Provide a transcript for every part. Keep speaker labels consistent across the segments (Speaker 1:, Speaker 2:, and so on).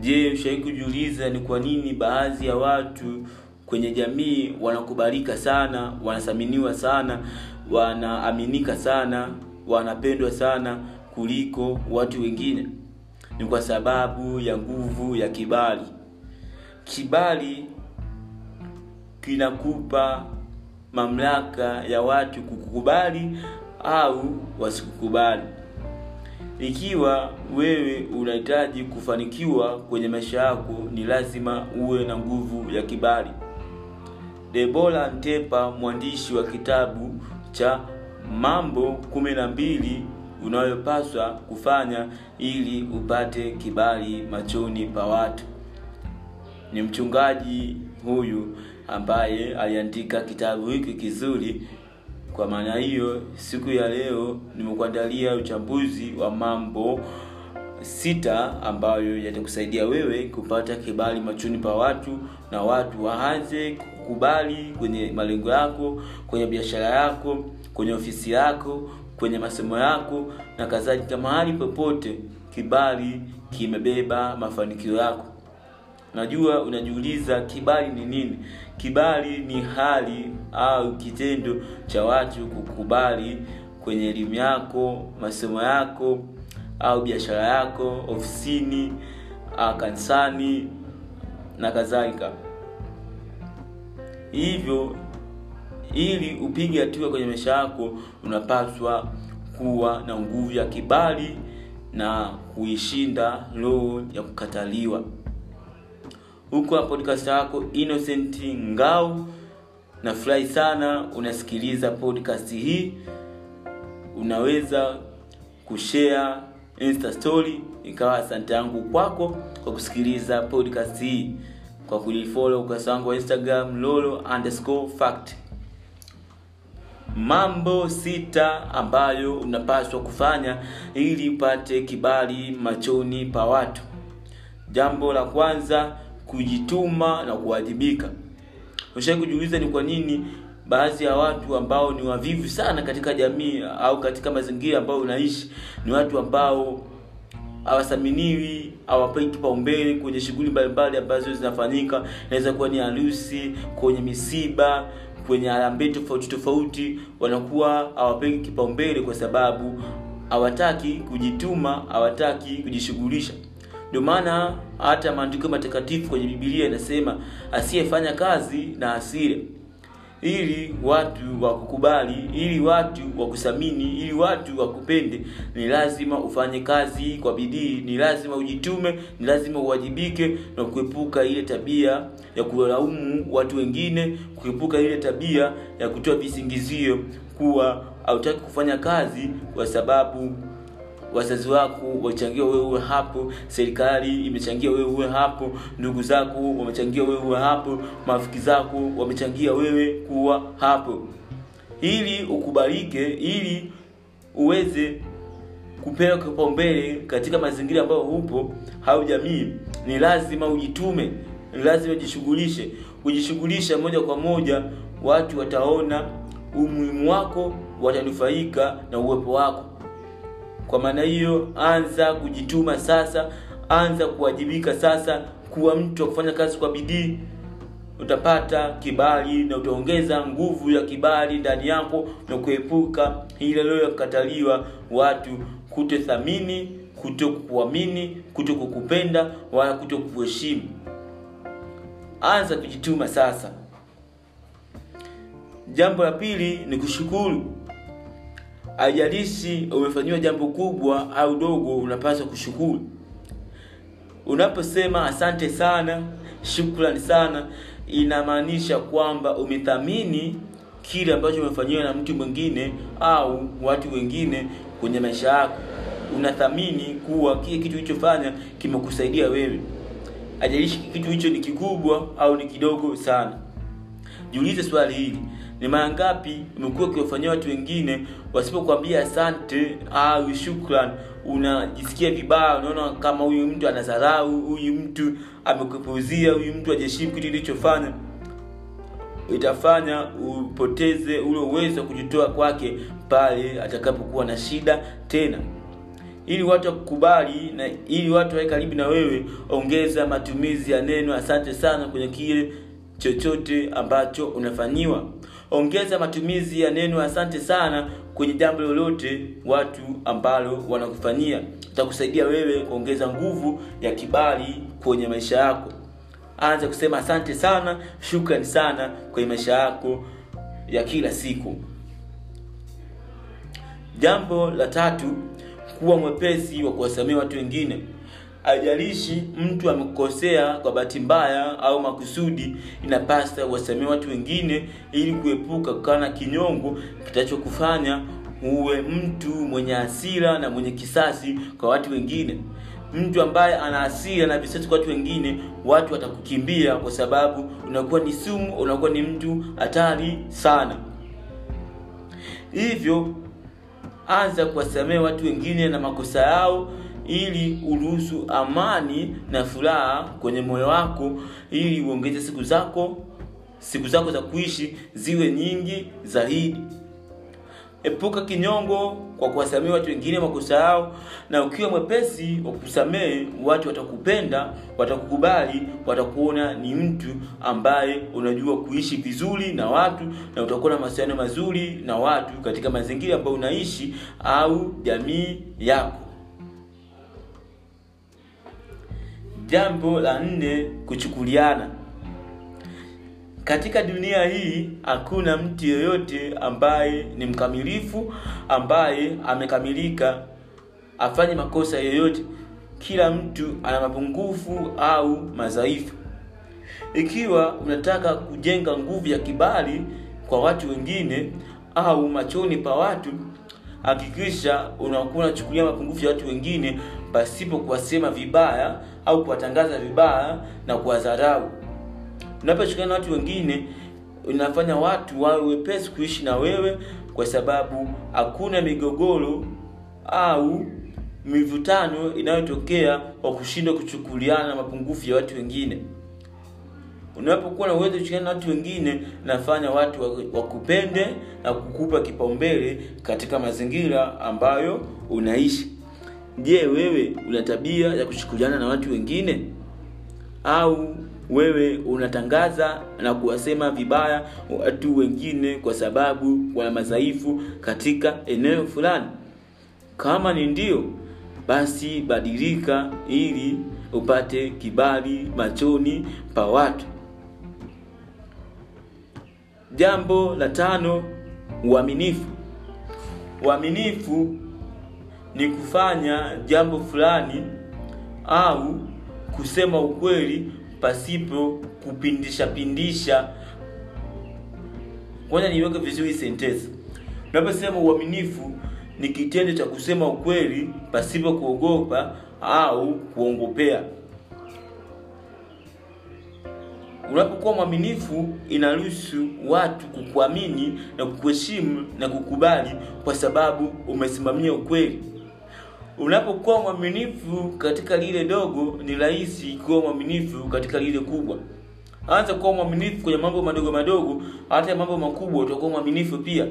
Speaker 1: je ushawai kujiuliza ni kwa nini baadhi ya watu kwenye jamii wanakubalika sana wanathaminiwa sana wanaaminika sana wanapendwa sana kuliko watu wengine? Ni kwa sababu ya nguvu ya kibali. Kibali kinakupa mamlaka ya watu kukukubali au wasikukubali ikiwa wewe unahitaji kufanikiwa kwenye maisha yako ni lazima uwe na nguvu ya kibali. Debora ntepa mwandishi wa kitabu cha mambo kumi na mbili unayopaswa kufanya ili upate kibali machoni pa watu. Ni mchungaji huyu ambaye aliandika kitabu hiki kizuri kwa maana hiyo siku ya leo nimekuandalia uchambuzi wa mambo sita ambayo yatakusaidia wewe kupata kibali machoni pa watu na watu waanze kukubali kwenye malengo yako kwenye biashara yako kwenye ofisi yako kwenye masomo yako na kadhalika. Mahali popote kibali kimebeba mafanikio yako najua unajiuliza kibali ni nini? Kibali ni hali au kitendo cha watu kukubali kwenye elimu yako masomo yako au biashara yako ofisini kanisani na kadhalika. Hivyo ili upige hatua kwenye maisha yako unapaswa kuwa na nguvu ya kibali na kuishinda roho ya kukataliwa huko wa podcast yako innocent ngau nafurahi sana unasikiliza podcast hii. Unaweza kushare insta story ikawa asante yangu kwako kwa kusikiliza podcast hii. Kwa kulifolo ukurasa wangu wa instagram lolo underscore fact. Mambo sita ambayo unapaswa kufanya ili upate kibali machoni pa watu. Jambo la kwanza kujituma na kuwajibika. Ushai kujiuliza ni kwa nini baadhi ya watu ambao ni wavivu sana katika jamii au katika mazingira ambayo unaishi ni watu ambao hawathaminiwi hawapewi kipaumbele kwenye shughuli mbalimbali ambazo zinafanyika. Inaweza kuwa ni harusi kwenye misiba kwenye harambee tofauti tofauti. Wanakuwa hawapewi kipaumbele kwa sababu hawataki kujituma hawataki kujishughulisha ndio maana hata maandiko matakatifu kwenye bibilia inasema asiyefanya kazi na asile ili watu wakukubali ili watu wakusamini ili watu wakupende ni lazima ufanye kazi kwa bidii ni lazima ujitume ni lazima uwajibike na kuepuka ile tabia ya kulaumu watu wengine kuepuka ile tabia ya kutoa visingizio kuwa hautaki kufanya kazi kwa sababu wazazi wako wachangia wewe uwe hapo serikali imechangia wewe uwe hapo ndugu zako wamechangia wewe uwe hapo marafiki zako wamechangia wewe kuwa hapo. Ili ukubalike ili uweze kupewa kipaumbele katika mazingira ambayo upo au jamii ni lazima ujitume ni lazima ujishughulishe. Kujishughulisha moja kwa moja watu wataona umuhimu wako watanufaika na uwepo wako kwa maana hiyo anza kujituma sasa anza kuwajibika sasa kuwa mtu wa kufanya kazi kwa bidii. Utapata kibali na utaongeza nguvu ya kibali ndani yako na kuepuka ile leo ya kukataliwa watu kutothamini kutokuamini, kutokukupenda kukupenda wala kutokuheshimu. anza kujituma sasa. Jambo la pili ni kushukuru haijalishi umefanyiwa jambo kubwa au dogo unapaswa kushukuru. Unaposema asante sana shukrani sana inamaanisha kwamba umethamini kile ambacho umefanyiwa na mtu mwingine au watu wengine kwenye maisha yako. Unathamini kuwa kile kitu ulichofanya kimekusaidia wewe. Ajalishi kitu hicho ni kikubwa au ni kidogo sana. Jiulize swali hili ni mara ngapi umekuwa ukiwafanyia watu wengine wasipokuambia asante au shukran unajisikia vibaya unaona kama huyu mtu anadharau huyu mtu amekupuzia huyu mtu ajeshimu kitu kilichofanya itafanya upoteze ule uwezo wa kujitoa kwake pale atakapokuwa na shida tena. Ili watu wakukubali na ili watu wawe karibu na wewe ongeza matumizi ya neno asante sana kwenye kile chochote ambacho unafanyiwa ongeza matumizi ya neno asante sana kwenye jambo lolote watu ambalo wanakufanyia. Itakusaidia wewe kuongeza nguvu ya kibali kwenye maisha yako. Anza kusema asante sana shukrani sana kwenye maisha yako ya kila siku. Jambo la tatu kuwa mwepesi wa kuwasamea watu wengine ajalishi mtu amekosea kwa bahati mbaya au makusudi inapasa wasamee watu wengine ili kuepuka kukana na kinyongo kitachokufanya uwe mtu mwenye hasira na mwenye kisasi kwa watu wengine. Mtu ambaye ana hasira na visasi kwa watu wengine watu watakukimbia kwa sababu unakuwa ni sumu unakuwa ni mtu hatari sana. Hivyo anza kuwasamea watu wengine na makosa yao ili uruhusu amani na furaha kwenye moyo wako ili uongeze siku zako siku zako za kuishi ziwe nyingi zaidi. Epuka kinyongo kwa kuwasamehe watu wengine makosa yao na ukiwa mwepesi wa kusamehe watu watakupenda watakukubali watakuona ni mtu ambaye unajua kuishi vizuri na watu na utakuwa na mahusiano mazuri na watu katika mazingira ambayo unaishi au jamii yako jambo la nne kuchukuliana. Katika dunia hii hakuna mtu yeyote ambaye ni mkamilifu ambaye amekamilika afanye makosa yoyote kila mtu ana mapungufu au madhaifu. Ikiwa unataka kujenga nguvu ya kibali kwa watu wengine au machoni pa watu hakikisha unakuwa unachukulia mapungufu ya watu wengine pasipo kuwasema vibaya au kuwatangaza vibaya na kuwadharau. Unaposhikana na watu wengine unafanya watu wawe wepesi kuishi na wewe kwa sababu hakuna migogoro au mivutano inayotokea kwa kushindwa kuchukuliana na mapungufu ya watu wengine. Unapokuwa na uwezo kushirikiana na watu wengine nafanya watu wakupende na kukupa kipaumbele katika mazingira ambayo unaishi je wewe una tabia ya kushikuliana na watu wengine? Au wewe unatangaza na kuwasema vibaya watu wengine kwa sababu wana madhaifu katika eneo fulani? Kama ni ndio basi badilika ili upate kibali machoni pa watu. Jambo la tano uaminifu. Uaminifu ni kufanya jambo fulani au kusema ukweli pasipo kupindisha pindisha. Kwanza niweke vizuri sentensi unaposema uaminifu ni kitendo cha kusema ukweli pasipo kuogopa au kuongopea. Unapokuwa mwaminifu inaruhusu watu kukuamini na kukuheshimu na kukubali kwa sababu umesimamia ukweli unapokuwa mwaminifu katika lile dogo ni rahisi kuwa mwaminifu katika lile kubwa. Anza kuwa mwaminifu kwenye mambo madogo madogo hata mambo makubwa utakuwa mwaminifu pia.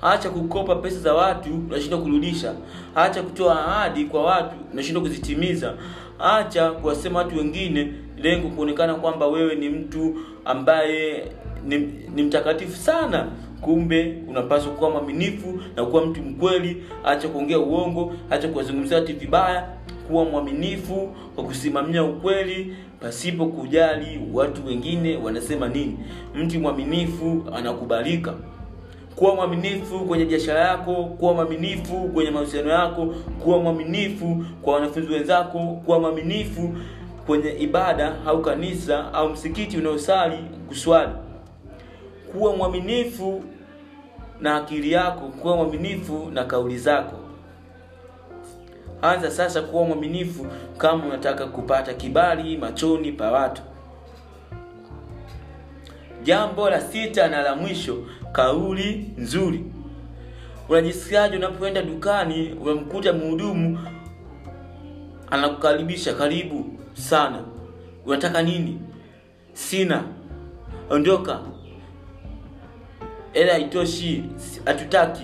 Speaker 1: Hacha kukopa pesa za watu unashindwa kurudisha. Hacha kutoa ahadi kwa watu unashindwa kuzitimiza. Hacha kuwasema watu wengine lengo kuonekana kwamba wewe ni mtu ambaye ni, ni mtakatifu sana kumbe unapaswa kuwa mwaminifu na kuwa mtu mkweli acha kuongea uongo acha kuwazungumzia watu vibaya. Kuwa mwaminifu kwa kusimamia ukweli pasipo kujali watu wengine wanasema nini. Mtu mwaminifu anakubalika. Kuwa mwaminifu kwenye biashara yako kuwa mwaminifu kwenye mahusiano yako kuwa mwaminifu kwa wanafunzi wenzako kuwa mwaminifu kwenye ibada au kanisa au msikiti unaosali kuswali kuwa mwaminifu na akili yako kuwa mwaminifu na kauli zako. Anza sasa kuwa mwaminifu kama unataka kupata kibali machoni pa watu. Jambo la sita na la mwisho kauli nzuri. Unajisikiaje unapoenda dukani unamkuta mhudumu anakukaribisha karibu sana. Unataka nini? Sina. Ondoka hela haitoshi hatutaki.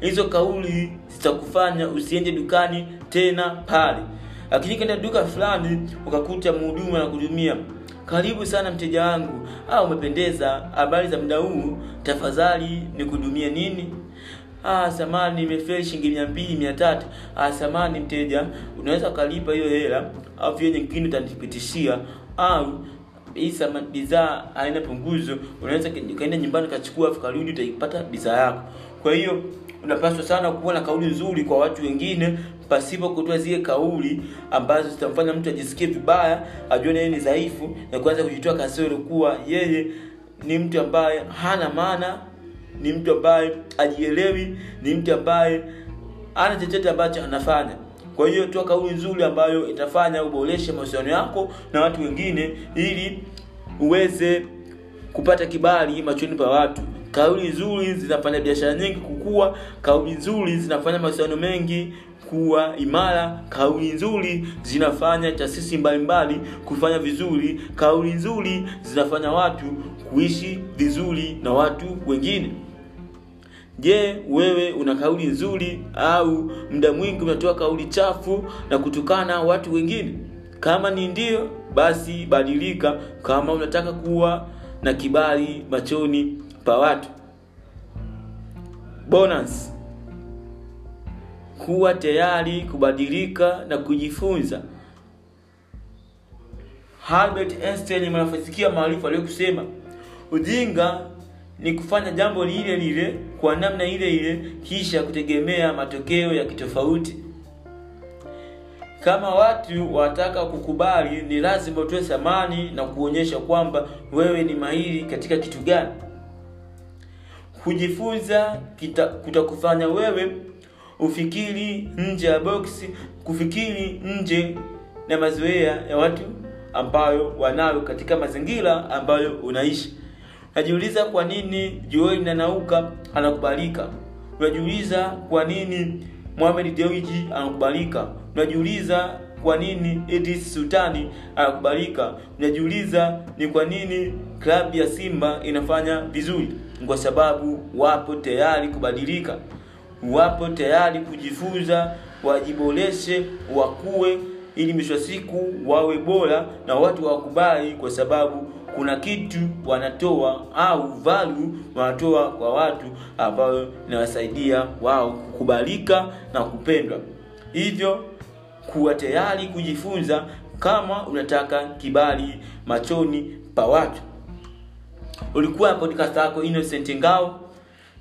Speaker 1: Hizo kauli zitakufanya usiende dukani tena pale. Lakini kenda duka fulani ukakuta mhudumu anakuhudumia karibu sana mteja wangu. Au umependeza. Habari za muda huu? Tafadhali nikuhudumie nini? Ah samani nimefeli shilingi mia mbili mia tatu. Ah samani mteja unaweza ukalipa hiyo hela au vile nyingine utanipitishia au bidhaa haina punguzo unaweza ukaenda nyumbani ukachukua afu karudi utaipata bidhaa yako. Kwa hiyo unapaswa sana kuwa na kauli nzuri kwa watu wengine pasipo kutoa zile kauli ambazo zitamfanya mtu ajisikie vibaya ajione yeye ni dhaifu na kuanza kujitoa kasoro kuwa yeye ni mtu ambaye hana maana ni mtu ambaye ajielewi ni mtu ambaye ana chochote ambacho anafanya kwa hiyo toa kauli nzuri ambayo itafanya uboreshe mahusiano yako na watu wengine ili uweze kupata kibali machoni pa watu. Kauli nzuri zinafanya biashara nyingi kukua kauli nzuri zinafanya mahusiano mengi kuwa imara kauli nzuri zinafanya taasisi mbalimbali kufanya vizuri kauli nzuri zinafanya watu kuishi vizuri na watu wengine je wewe una kauli nzuri au muda mwingi unatoa kauli chafu na kutukana watu wengine? Kama ni ndio basi badilika. Kama unataka kuwa na kibali machoni pa watu. Bonus. Kuwa tayari kubadilika na kujifunza. Albert Einstein mwanafizikia maarufu aliyokusema ujinga ni kufanya jambo lile lile kwa namna ile ile kisha kutegemea matokeo ya kitofauti. Kama watu wataka kukubali ni lazima utoe thamani na kuonyesha kwamba wewe ni mahiri katika kitu gani. Kujifunza kutakufanya wewe ufikiri nje ya boksi kufikiri nje na mazoea ya watu ambayo wanayo katika mazingira ambayo unaishi unajiuliza kwa nini joel nanauka anakubalika? Unajiuliza kwa nini Mohamed Dewji anakubalika? Unajiuliza kwa nini Idris Sultani anakubalika? Unajiuliza ni kwa nini klabu ya Simba inafanya vizuri? Kwa sababu wapo tayari kubadilika. Wapo tayari kujifunza wajiboreshe wakue ili mwisho wa siku wawe bora na watu wawakubali, kwa sababu kuna kitu wanatoa au value wanatoa kwa watu ambayo inawasaidia wao kukubalika na kupendwa. Hivyo kuwa tayari kujifunza kama unataka kibali machoni pa watu. Ulikuwa na podcast yako innocent ngao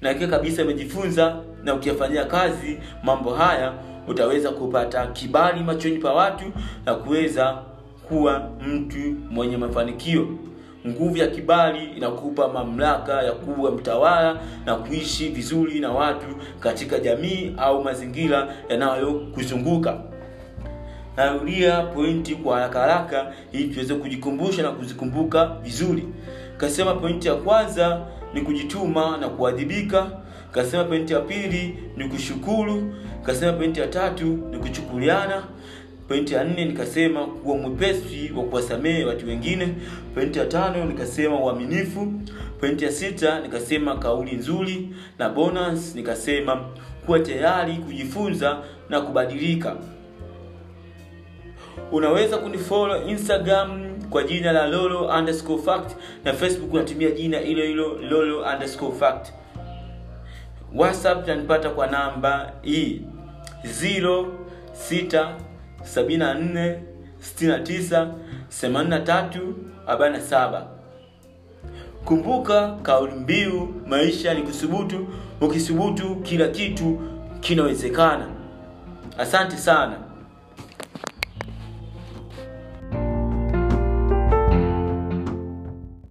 Speaker 1: na ikiwa kabisa umejifunza na ukiyafanyia kazi mambo haya utaweza kupata kibali machoni pa watu na kuweza kuwa mtu mwenye mafanikio. Nguvu ya kibali inakupa mamlaka ya kuwa mtawala na kuishi vizuri na watu katika jamii au mazingira yanayokuzunguka. Narudia pointi kwa haraka haraka ili tuweze kujikumbusha na kuzikumbuka vizuri. Kasema pointi ya kwanza ni kujituma na kuadhibika kasema pointi ya pili ni kushukuru kasema pointi ya tatu ni kuchukuliana pointi ya nne nikasema kuwa mwepesi wa kuwasamehe watu wengine pointi ya tano nikasema uaminifu pointi ya sita nikasema kauli nzuri na bonus nikasema kuwa tayari kujifunza na kubadilika. Unaweza kunifolo instagram kwa jina la lolo underscore fact na facebook unatumia jina hilo hilo lolo underscore fact whatsapp tanipata kwa namba hii 0674698347 kumbuka kauli mbiu maisha ni kusubutu ukisubutu kila kitu kinawezekana. Asante sana